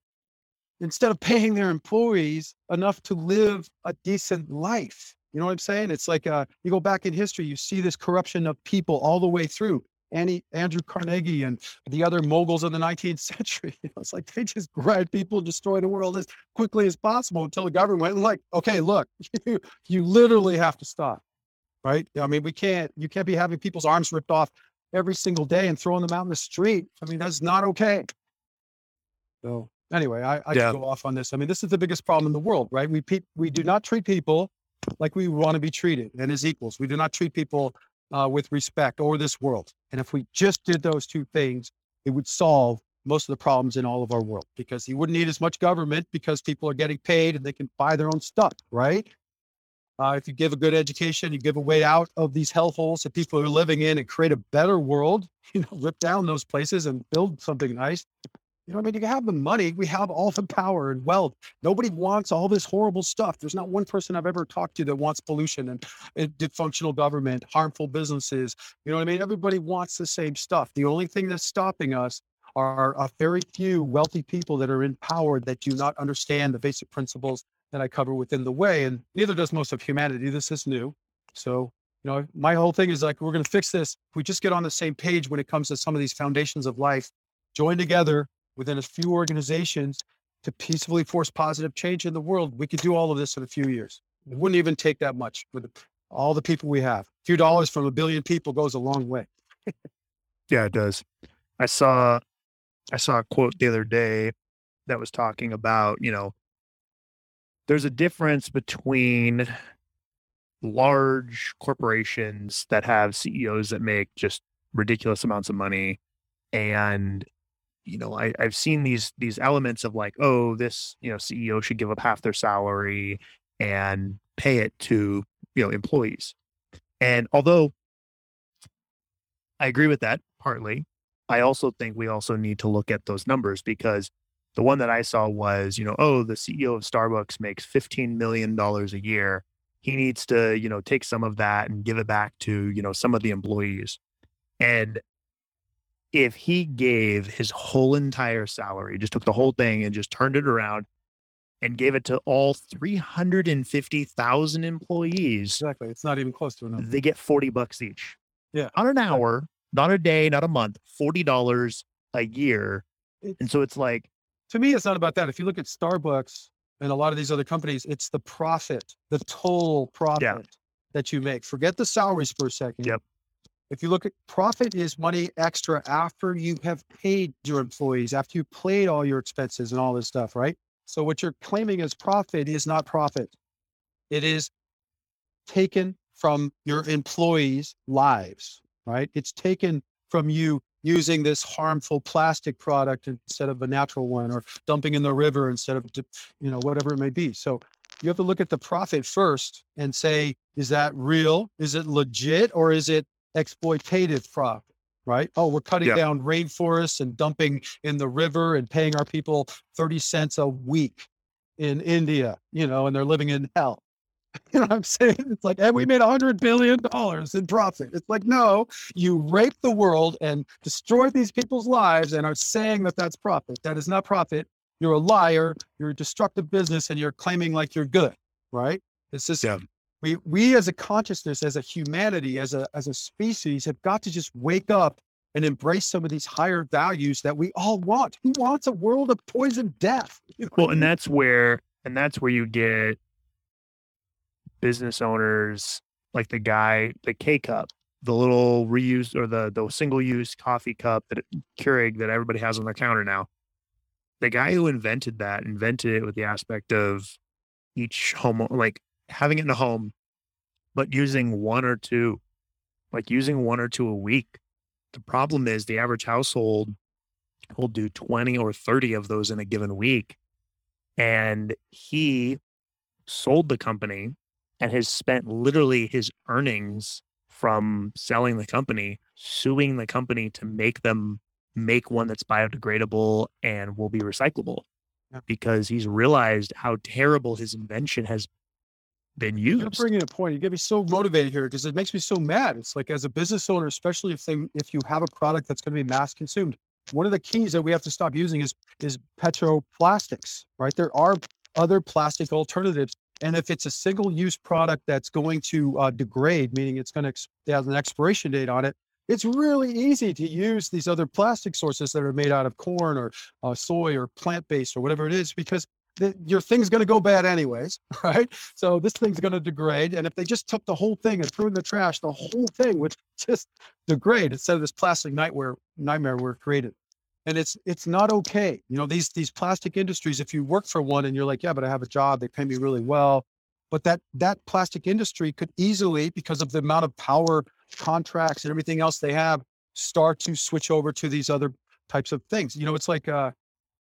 instead of paying their employees enough to live a decent life. You know what I'm saying? It's like uh, you go back in history, you see this corruption of people all the way through. Annie, Andrew Carnegie and the other moguls of the 19th century. You know, it's like they just grind people, destroy the world as quickly as possible until the government went like, okay, look, you, you literally have to stop. Right. I mean, we can't, you can't be having people's arms ripped off every single day and throwing them out in the street. I mean, that's not okay. So anyway, I, I yeah. could go off on this. I mean, this is the biggest problem in the world, right? We pe- we do not treat people like we want to be treated and as equals. We do not treat people uh, with respect or this world. And if we just did those two things, it would solve most of the problems in all of our world because you wouldn't need as much government because people are getting paid and they can buy their own stuff, right? Uh, if you give a good education, you give a way out of these hellholes that people are living in and create a better world, you know, rip down those places and build something nice. You know, what I mean, you have the money, we have all the power and wealth. Nobody wants all this horrible stuff. There's not one person I've ever talked to that wants pollution and, and dysfunctional government, harmful businesses. You know what I mean? Everybody wants the same stuff. The only thing that's stopping us are a very few wealthy people that are in power that do not understand the basic principles that I cover within the way. And neither does most of humanity. This is new. So, you know, my whole thing is like, we're going to fix this. If we just get on the same page when it comes to some of these foundations of life, join together, within a few organizations to peacefully force positive change in the world, we could do all of this in a few years. It wouldn't even take that much with all the people we have. A few dollars from a billion people goes a long way. yeah, it does. I saw I saw a quote the other day that was talking about, you know, there's a difference between large corporations that have CEOs that make just ridiculous amounts of money and you know, I, I've seen these these elements of like, oh, this you know CEO should give up half their salary and pay it to you know employees. And although I agree with that partly, I also think we also need to look at those numbers because the one that I saw was, you know, oh, the CEO of Starbucks makes $15 million a year. He needs to, you know, take some of that and give it back to, you know, some of the employees. And if he gave his whole entire salary, just took the whole thing and just turned it around and gave it to all 350,000 employees. Exactly. It's not even close to enough. They get 40 bucks each. Yeah. On an hour, not a day, not a month, $40 a year. It's, and so it's like to me, it's not about that. If you look at Starbucks and a lot of these other companies, it's the profit, the total profit yeah. that you make. Forget the salaries for a second. Yep. If you look at profit is money extra after you have paid your employees, after you paid all your expenses and all this stuff, right? So what you're claiming as profit is not profit. It is taken from your employees' lives, right? It's taken from you using this harmful plastic product instead of a natural one or dumping in the river instead of, you know, whatever it may be. So you have to look at the profit first and say, is that real? Is it legit or is it exploitative profit, right? Oh, we're cutting Yeah. down rainforests and dumping in the river and paying our people 30 cents a week in India, you know, and they're living in hell. You know what I'm saying? It's like, and we made a hundred billion dollars in profit. It's like, no, you rape the world and destroy these people's lives and are saying that that's profit. That is not profit. You're a liar. You're a destructive business and you're claiming like you're good, right? It's just, Yeah. We, we as a consciousness, as a humanity, as a, as a species have got to just wake up and embrace some of these higher values that we all want. Who wants a world of poison death? You know what Well, and that's where and that's where you get business owners like the guy, the K cup, the little reused or the the single use coffee cup that Keurig that everybody has on their counter now. The guy who invented that invented it with the aspect of each home like having it in a home, but using one or two, like using one or two a week. The problem is the average household will do 20 or 30 of those in a given week and he sold the company and has spent literally his earnings from selling the company suing the company to make them make one that's biodegradable and will be recyclable because he's realized how terrible his invention has been You're bringing a point. You get me so motivated here because it makes me so mad. It's like as a business owner, especially if they if you have a product that's going to be mass consumed, one of the keys that we have to stop using is is petroplastics. Right? There are other plastic alternatives, and if it's a single use product that's going to uh, degrade, meaning it's going to ex- it has an expiration date on it, it's really easy to use these other plastic sources that are made out of corn or uh, soy or plant based or whatever it is because your thing's going to go bad anyways, right? So this thing's going to degrade. And if they just took the whole thing and threw in the trash, the whole thing would just degrade instead of this plastic nightmare nightmare we're created. And it's it's not okay. You know, these these plastic industries, if you work for one and you're like, yeah, but I have a job, they pay me really well. But that that plastic industry could easily, because of the amount of power contracts and everything else they have, start to switch over to these other types of things. You know, it's like uh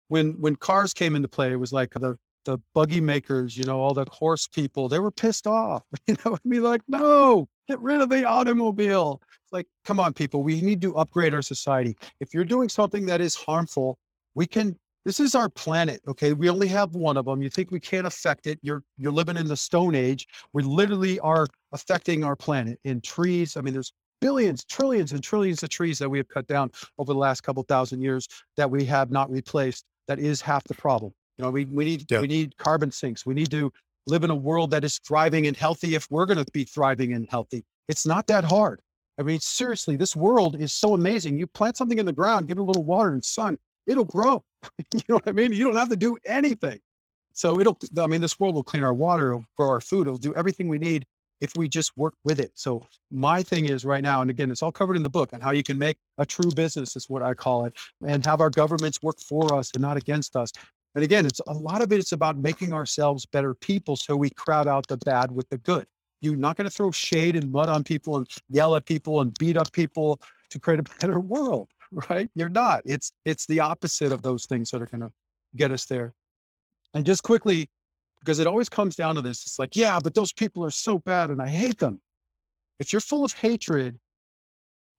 when when cars came into play, it was like the the buggy makers, you know, all the horse people, they were pissed off. You know, I mean, like, no, get rid of the automobile. It's like, come on, people, we need to upgrade our society. If you're doing something that is harmful, we can. This is our planet, okay? We only have one of them. You think we can't affect it? You're you're living in the Stone Age. We literally are affecting our planet in trees. I mean, there's billions, trillions, and trillions of trees that we have cut down over the last couple thousand years that we have not replaced. That is half the problem. You know, we we need Yeah. we need carbon sinks. We need to live in a world that is thriving and healthy if we're going to be thriving and healthy. It's not that hard. I mean, seriously, this world is so amazing. You plant something in the ground, give it a little water and sun, it'll grow. you know what I mean? You don't have to do anything. So it'll, I mean, this world will clean our water, it'll grow our food, it'll do everything we need if we just work with it. So my thing is right now, and again, it's all covered in the book on how you can make a true business is what I call it, and have our governments work for us and not against us. And again, it's a lot of it, it's about making ourselves better people so we crowd out the bad with the good. You're not going to throw shade and mud on people and yell at people and beat up people to create a better world, right? You're not. It's it's the opposite of those things that are going to get us there. And just quickly, because it always comes down to this, it's like, yeah, but those people are so bad and I hate them. If you're full of hatred,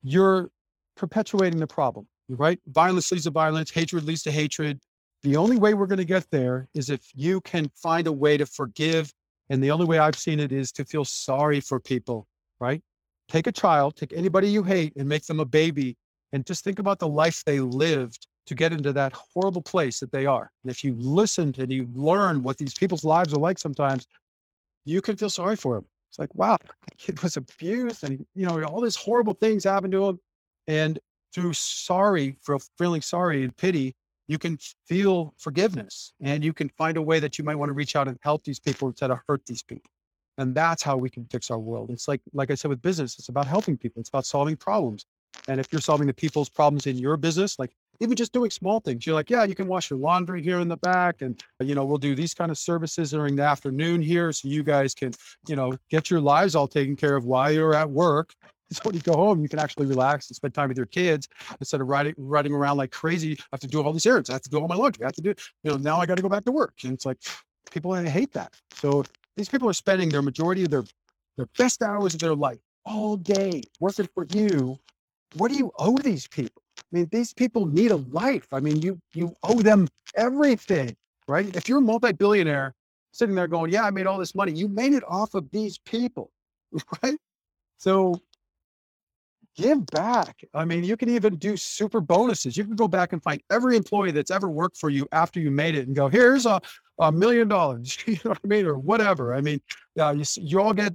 you're perpetuating the problem, right? Violence leads to violence, hatred leads to hatred. The only way we're going to get there is if you can find a way to forgive. And the only way I've seen it is to feel sorry for people, right? Take a child, take anybody you hate and make them a baby and just think about the life they lived to get into that horrible place that they are. And if you listened and you learn what these people's lives are like sometimes, you can feel sorry for them. It's like, wow, that kid was abused and, you know, all these horrible things happened to him. And through sorry, for feeling sorry and pity, you can feel forgiveness and you can find a way that you might want to reach out and help these people instead of hurt these people. And that's how we can fix our world. It's like, like I said, with business, it's about helping people. It's about solving problems. And if you're solving the people's problems in your business, like even just doing small things, you're like, yeah, you can wash your laundry here in the back. And, uh, you know, we'll do these kind of services during the afternoon here. So you guys can, you know, get your lives all taken care of while you're at work. So when you go home, you can actually relax and spend time with your kids instead of riding, running around like crazy. I have to do all these errands. I have to do all my laundry. I have to do, you know, now I got to go back to work. And it's like, people hate that. So these people are spending their majority of their, their best hours of their life all day working for you what do you owe these people? I mean, these people need a life. I mean, you you mm. owe them everything, right? If you're a multi-billionaire sitting there going, "Yeah, I made all this money," you made it off of these people, right? So give back. I mean, you can even do super bonuses. You can go back and find every employee that's ever worked for you after you made it and go, here's a, a million dollars, you know what I mean? Or whatever. I mean, uh, you, you all get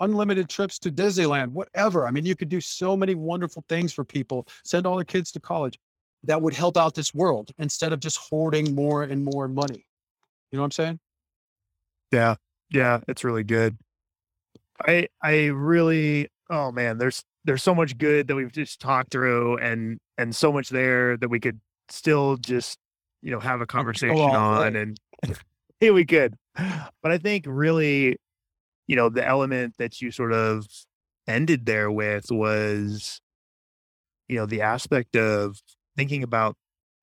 unlimited trips to Disneyland, whatever. I mean, you could do so many wonderful things for people, send all their kids to college that would help out this world instead of just hoarding more and more money. You know what I'm saying? Yeah. Yeah. It's really good. I, I really, oh man, there's there's so much good that we've just talked through and and so much there that we could still just you know have a conversation on and hey we could. But i think really you know the element that you sort of ended there with was you know the aspect of thinking about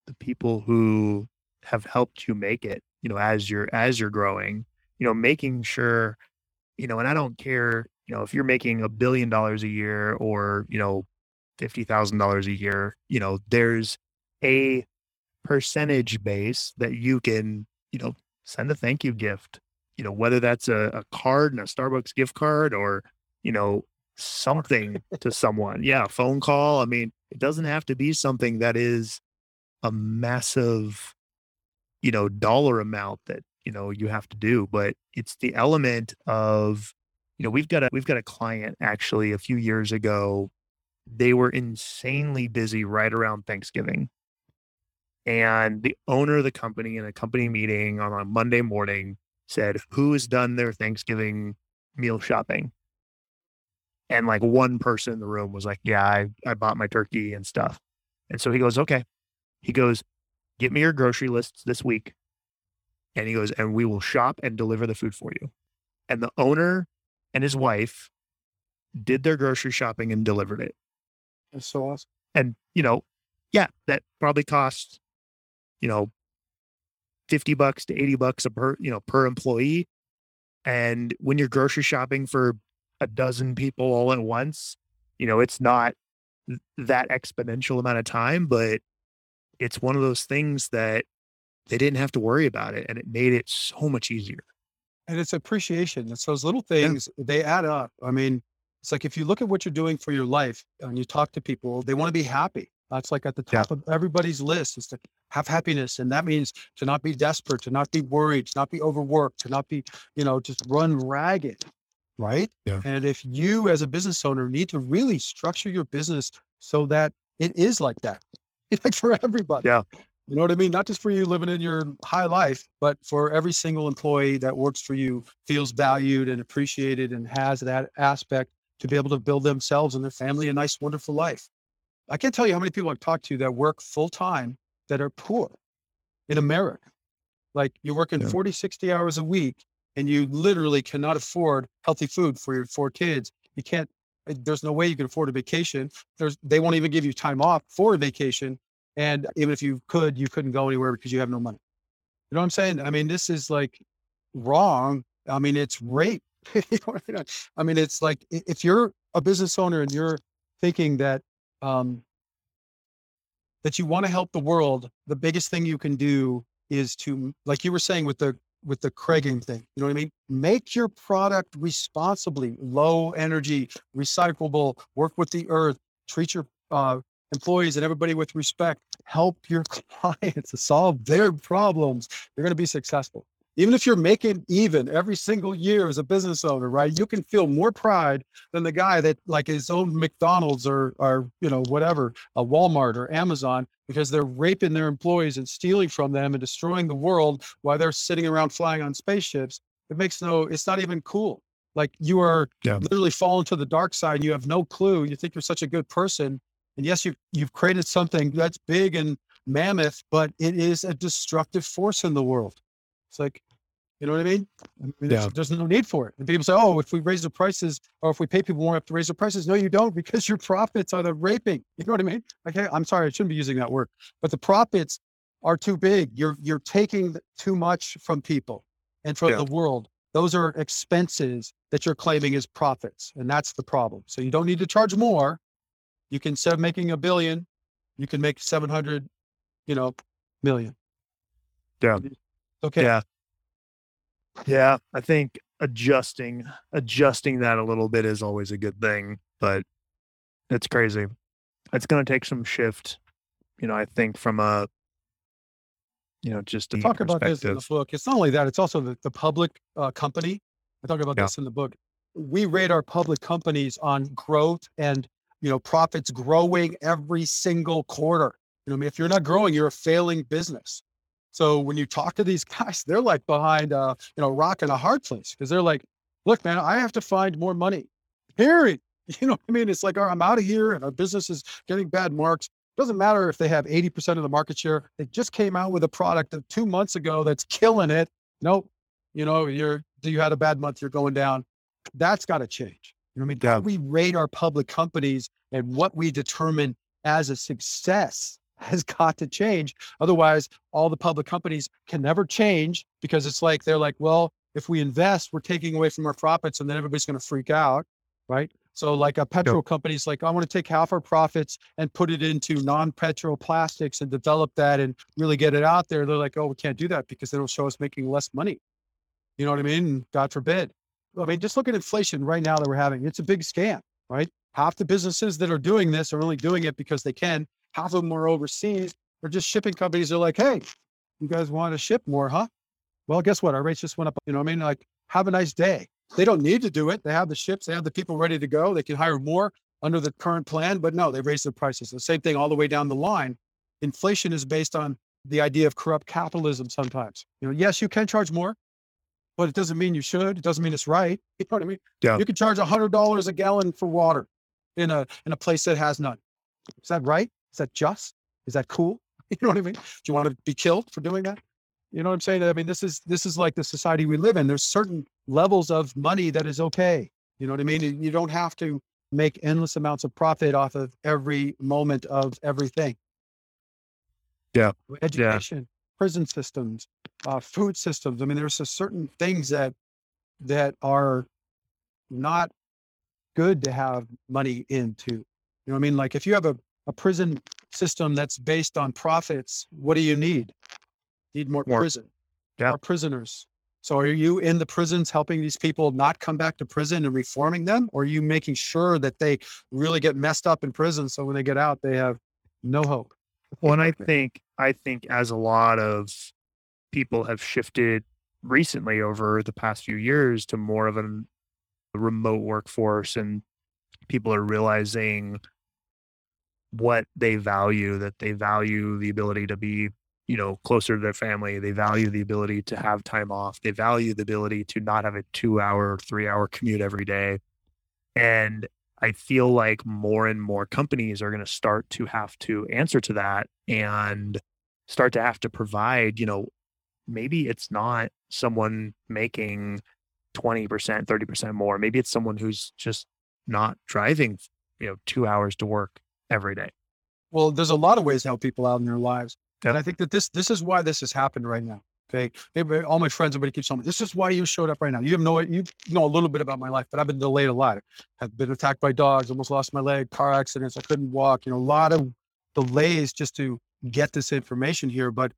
the people who have helped you make it you know as you're as you're growing you know making sure you know and i don't care you know, if you're making a billion dollars a year or, you know, $50,000 a year, you know, there's a percentage base that you can, you know, send a thank you gift, you know, whether that's a, a card and a Starbucks gift card or, you know, something to someone. Yeah. Phone call. I mean, it doesn't have to be something that is a massive, you know, dollar amount that, you know, you have to do, but it's the element of, you know, we've got a we've got a client actually a few years ago. They were insanely busy right around Thanksgiving. And the owner of the company in a company meeting on a Monday morning said, Who has done their Thanksgiving meal shopping? And like one person in the room was like, Yeah, I, I bought my turkey and stuff. And so he goes, Okay. He goes, Get me your grocery lists this week. And he goes, And we will shop and deliver the food for you. And the owner and his wife did their grocery shopping and delivered it. That's so awesome. And, you know, yeah, that probably costs, you know, 50 bucks to 80 bucks a per, you know, per employee. And when you're grocery shopping for a dozen people all at once, you know, it's not that exponential amount of time, but it's one of those things that they didn't have to worry about it and it made it so much easier. And it's appreciation. It's those little things, yeah. they add up. I mean, it's like if you look at what you're doing for your life and you talk to people, they want to be happy. That's like at the top yeah. of everybody's list is to have happiness. And that means to not be desperate, to not be worried, to not be overworked, to not be, you know, just run ragged. Right. Yeah. And if you as a business owner need to really structure your business so that it is like that, like for everybody. Yeah. You know what I mean? Not just for you living in your high life, but for every single employee that works for you feels valued and appreciated and has that aspect to be able to build themselves and their family a nice, wonderful life. I can't tell you how many people I've talked to that work full time that are poor in America. Like you're working yeah. 40, 60 hours a week and you literally cannot afford healthy food for your four kids. You can't, eh, there's no way you can afford a vacation. There's, they won't even give you time off for a vacation and even if you could, you couldn't go anywhere because you have no money. You know what I'm saying? I mean, this is like wrong. I mean, it's rape. I mean, it's like if you're a business owner and you're thinking that um, that you want to help the world, the biggest thing you can do is to, like you were saying with the with the Craiging thing. You know what I mean? Make your product responsibly, low energy, recyclable, work with the earth, treat your uh, employees and everybody with respect. Help your clients solve their problems. You're going to be successful. Even if you're making even every single year as a business owner, right? You can feel more pride than the guy that like his own McDonald's or or you know whatever, a Walmart or Amazon because they're raping their employees and stealing from them and destroying the world while they're sitting around flying on spaceships. It makes no it's not even cool. Like you are yeah. literally falling to the dark side. You have no clue. You think you're such a good person and yes, you you've created something that's big and mammoth, but it is a destructive force in the world. It's like, you know what I mean? I mean yeah. there's, there's, no need for it. And people say, oh, if we raise the prices or if we pay people more, we have to raise the prices. No, you don't, because your profits are the raping. You know what I mean? Okay, I'm sorry, I shouldn't be using that word, but the profits are too big. You're you're taking too much from people and from yeah. the world. Those are expenses that you're claiming as profits, and that's the problem. So you don't need to charge more You can instead of making a billion, you can make 700, you know, million. Yeah. Okay. Yeah. Yeah. I think adjusting adjusting that a little bit is always a good thing, but it's crazy. It's gonna take some shift, you know, I think from a you know, just a talk about this in the book. It's not only that, it's also the, the public uh, company. I talk about Yeah. this in the book. We rate our public companies on growth and, you know, profits growing every single quarter. You know, I mean, if you're not growing, you're a failing business. So when you talk to these guys, they're like behind, uh, you know, a rock and a hard place because they're like, look, man, I have to find more money. Period. You know what I mean? It's like, I'm out of here and our business is getting bad marks. Doesn't matter if they have 80% of the market share. They just came out with a product that two months ago that's killing it. Nope. You know, you're, you had a bad month, you're going down. That's got to change. You know what I mean? Yeah. How we rate our public companies and what we determine as a success has got to change. Otherwise, all the public companies can never change because it's like, they're like, well, if we invest, we're taking away from our profits and then everybody's going to freak out. Right. So like a petrol company's like, I want to take half our profits and put it into non-petrol plastics and develop that and really get it out there. They're like, oh, we can't do that because it'll show us making less money. You know what I mean? God forbid. I mean, just look at inflation right now that we're having. It's a big scam, right? Half the businesses that are doing this are only doing it because they can. Half of them are overseas. They're just shipping companies. They're like, hey, you guys want to ship more, huh? Well, guess what? Our rates just went up. You know what I mean? Like, have a nice day. They don't need to do it. They have the ships, they have the people ready to go. They can hire more under the current plan, but no, they raised their prices. The same thing all the way down the line. Inflation is based on the idea of corrupt capitalism sometimes. You know, yes, you can charge more, but it doesn't mean you should. It doesn't mean it's right. You know what I mean? Yeah. You can charge a hundred dollars a gallon for water in a in a place that has none. Is that right? Is that just? Is that cool? You know what I mean? Do you want to be killed for doing that? You know what I'm saying? I mean, this is this is like the society we live in. There's certain levels of money that is okay. You know what I mean? You don't have to make endless amounts of profit off of every moment of everything. Yeah. Education, prison systems, uh, food systems. I mean, there's just certain things that that are not good to have money into. You know what I mean? Like if you have a, a prison system that's based on profits, what do you need? Need more, More. prison, Yeah. more prisoners. So are you in the prisons helping these people not come back to prison and reforming them? Or are you making sure that they really get messed up in prison so when they get out, they have no hope? Well, and I think I think as a lot of people have shifted recently over the past few years to more of a remote workforce and people are realizing what they value that they value the ability to be you know closer to their family they value the ability to have time off they value the ability to not have a 2 hour 3 hour commute every day and I feel like more and more companies are going to start to have to answer to that and start to have to provide, you know, maybe it's not someone making 20%, 30% more. Maybe it's someone who's just not driving, you know, two hours to work every day. Well, there's a lot of ways to help people out in their lives. And I think that this this is why this has happened right now. Okay. All my friends, everybody keeps telling me, this is why you showed up right now. You have no you know a little bit about my life, but I've been delayed a lot. I've been attacked by dogs, almost lost my leg, car accidents, I couldn't walk, you know, a lot of delays just to get this information here. But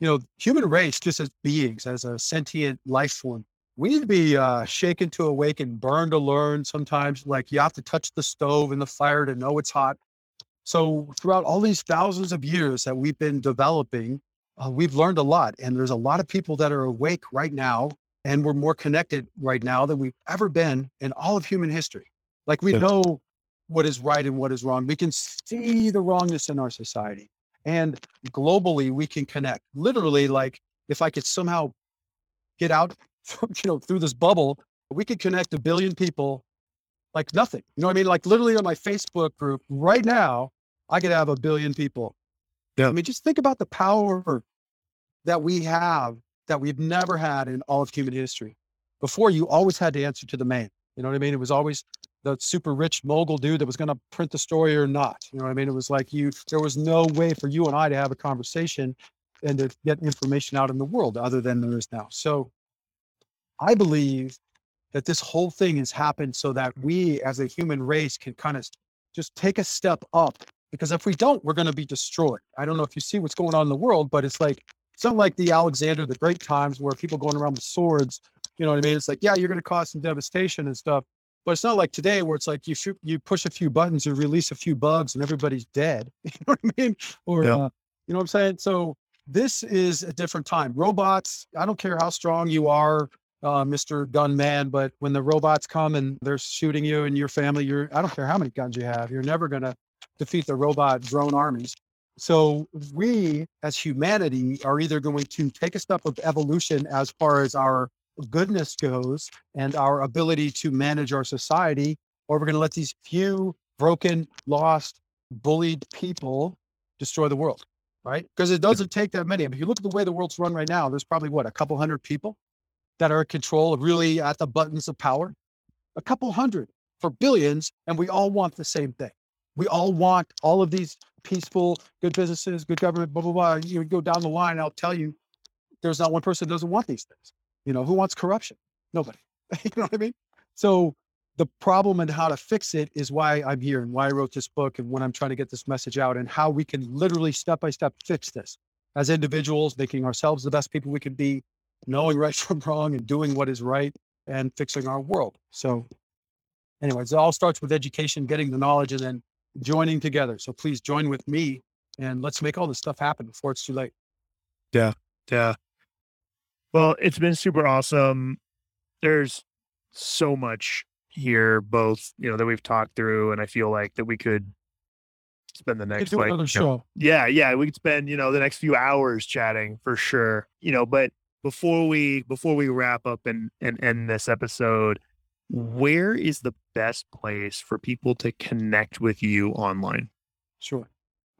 you know, human race, just as beings, as a sentient life form, we need to be uh, shaken to awaken, burned to learn. Sometimes, like you have to touch the stove and the fire to know it's hot. So, throughout all these thousands of years that we've been developing, uh, we've learned a lot. And there's a lot of people that are awake right now, and we're more connected right now than we've ever been in all of human history. Like we Yeah. know what is right and what is wrong. We can see the wrongness in our society. And globally, we can connect. Literally, like if I could somehow get out, you know, through this bubble, we could connect a billion people like nothing. You know what I mean? Like literally on my Facebook group right now, I could have a billion people. Yeah. I mean, just think about the power that we have that we've never had in all of human history. Before, you always had to answer to the man. You know what I mean? It was always the super rich mogul dude that was going to print the story or not. You know what I mean? It was like you, there was no way for you and I to have a conversation and to get information out in the world other than there is now. So I believe that this whole thing has happened so that we as a human race can kind of just take a step up because if we don't, we're going to be destroyed. I don't know if you see what's going on in the world, but it's like it's not like the Alexander the Great times where people going around with swords. You know what I mean? It's like, yeah, you're going to cause some devastation and stuff, but it's not like today where it's like you shoot, you push a few buttons, you release a few bugs, and everybody's dead. You know what I mean? Or Yeah. uh, you know what I'm saying? So this is a different time. Robots. I don't care how strong you are, uh, Mr. Gunman, but when the robots come and they're shooting you and your family, you're I don't care how many guns you have, you're never going to defeat the robot drone armies. So we as humanity are either going to take a step of evolution as far as our goodness goes and our ability to manage our society, or we're going to let these few broken, lost, bullied people destroy the world, right? Because it doesn't take that many. I mean, if you look at the way the world's run right now, there's probably what, a couple hundred people that are in control, really at the buttons of power, a couple hundred for billions, and we all want the same thing. We all want all of these peaceful, good businesses, good government, blah, blah, blah. You go down the line, I'll tell you, there's not one person that doesn't want these things. You know, who wants corruption? Nobody. you know what I mean? So the problem and how to fix it is why I'm here and why I wrote this book and when I'm trying to get this message out and how we can literally step by step fix this as individuals, making ourselves the best people we can be, knowing right from wrong and doing what is right and fixing our world. So anyways, it all starts with education, getting the knowledge and then joining together. So please join with me and let's make all this stuff happen before it's too late. Yeah. Yeah. Well, it's been super awesome. There's so much here, both, you know, that we've talked through, and I feel like that we could spend the next like another show. yeah, yeah, we could spend, you know, the next few hours chatting for sure. You know, but before we before we wrap up and and end this episode, where is the best place for people to connect with you online? Sure.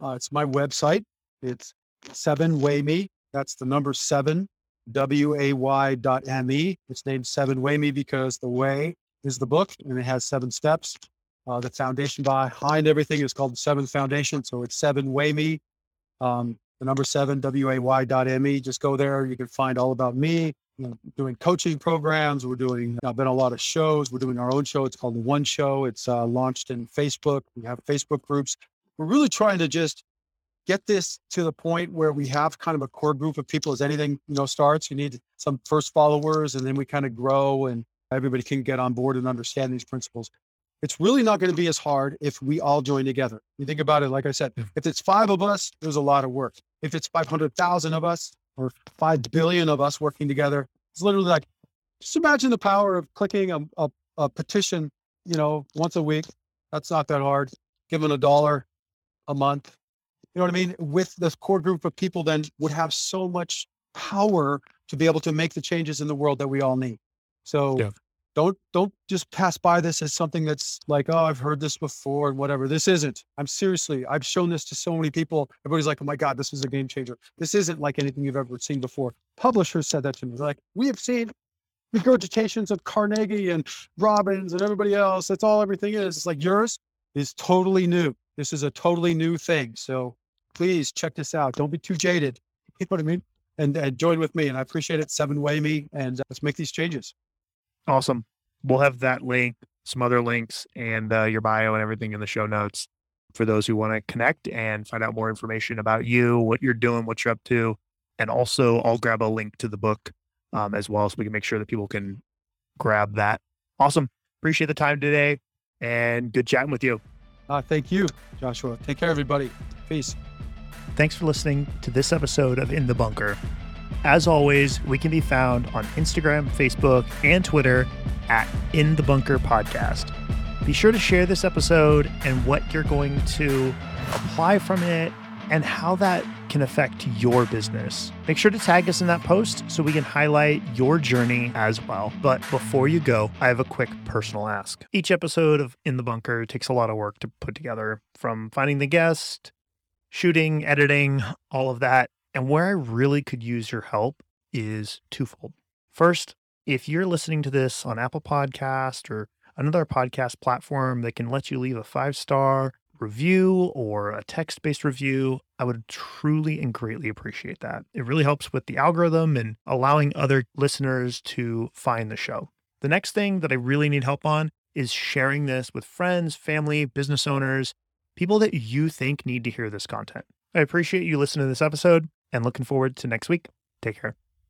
Uh, it's my website. It's seven way me. That's the number seven, W A Y dot M E. It's named seven way me because the way is the book and it has seven steps. Uh, the foundation behind everything is called the seventh foundation. So it's seven way me. Um, the number seven, W A Y dot M E. Just go there. You can find all about me. Doing coaching programs. We're doing, I've been on a lot of shows. We're doing our own show. It's called the One Show. It's uh, launched in Facebook. We have Facebook groups we're really trying to just get this to the point where we have kind of a core group of people as anything you know starts you need some first followers and then we kind of grow and everybody can get on board and understand these principles it's really not going to be as hard if we all join together you think about it like i said if it's five of us there's a lot of work if it's 500000 of us or 5 billion of us working together it's literally like just imagine the power of clicking a, a, a petition you know once a week that's not that hard given a dollar a month. You know what I mean? With this core group of people, then would have so much power to be able to make the changes in the world that we all need. So Yeah. Don't don't just pass by this as something that's like, oh, I've heard this before and whatever. This isn't. I'm seriously, I've shown this to so many people. Everybody's like, oh my God, this is a game changer. This isn't like anything you've ever seen before. Publishers said that to me. They're like, we have seen regurgitations of Carnegie and Robbins and everybody else. That's all everything is. It's like yours is totally new. This is a totally new thing. So please check this out. Don't be too jaded. You know what I mean? And, and join with me. And I appreciate it. Seven way me. And uh, let's make these changes. Awesome. We'll have that link, some other links, and uh, your bio and everything in the show notes for those who want to connect and find out more information about you, what you're doing, what you're up to. And also, I'll grab a link to the book um, as well so we can make sure that people can grab that. Awesome. Appreciate the time today and good chatting with you. Uh, thank you, Joshua. Take care, everybody. Peace. Thanks for listening to this episode of In the Bunker. As always, we can be found on Instagram, Facebook, and Twitter at In the Bunker Podcast. Be sure to share this episode and what you're going to apply from it and how that can affect your business. Make sure to tag us in that post so we can highlight your journey as well. But before you go, I have a quick personal ask. Each episode of In the Bunker takes a lot of work to put together from finding the guest, shooting, editing, all of that. And where I really could use your help is twofold. First, if you're listening to this on Apple Podcast or another podcast platform that can let you leave a five star review or a text based review, I would truly and greatly appreciate that. It really helps with the algorithm and allowing other listeners to find the show. The next thing that I really need help on is sharing this with friends, family, business owners, people that you think need to hear this content. I appreciate you listening to this episode and looking forward to next week. Take care.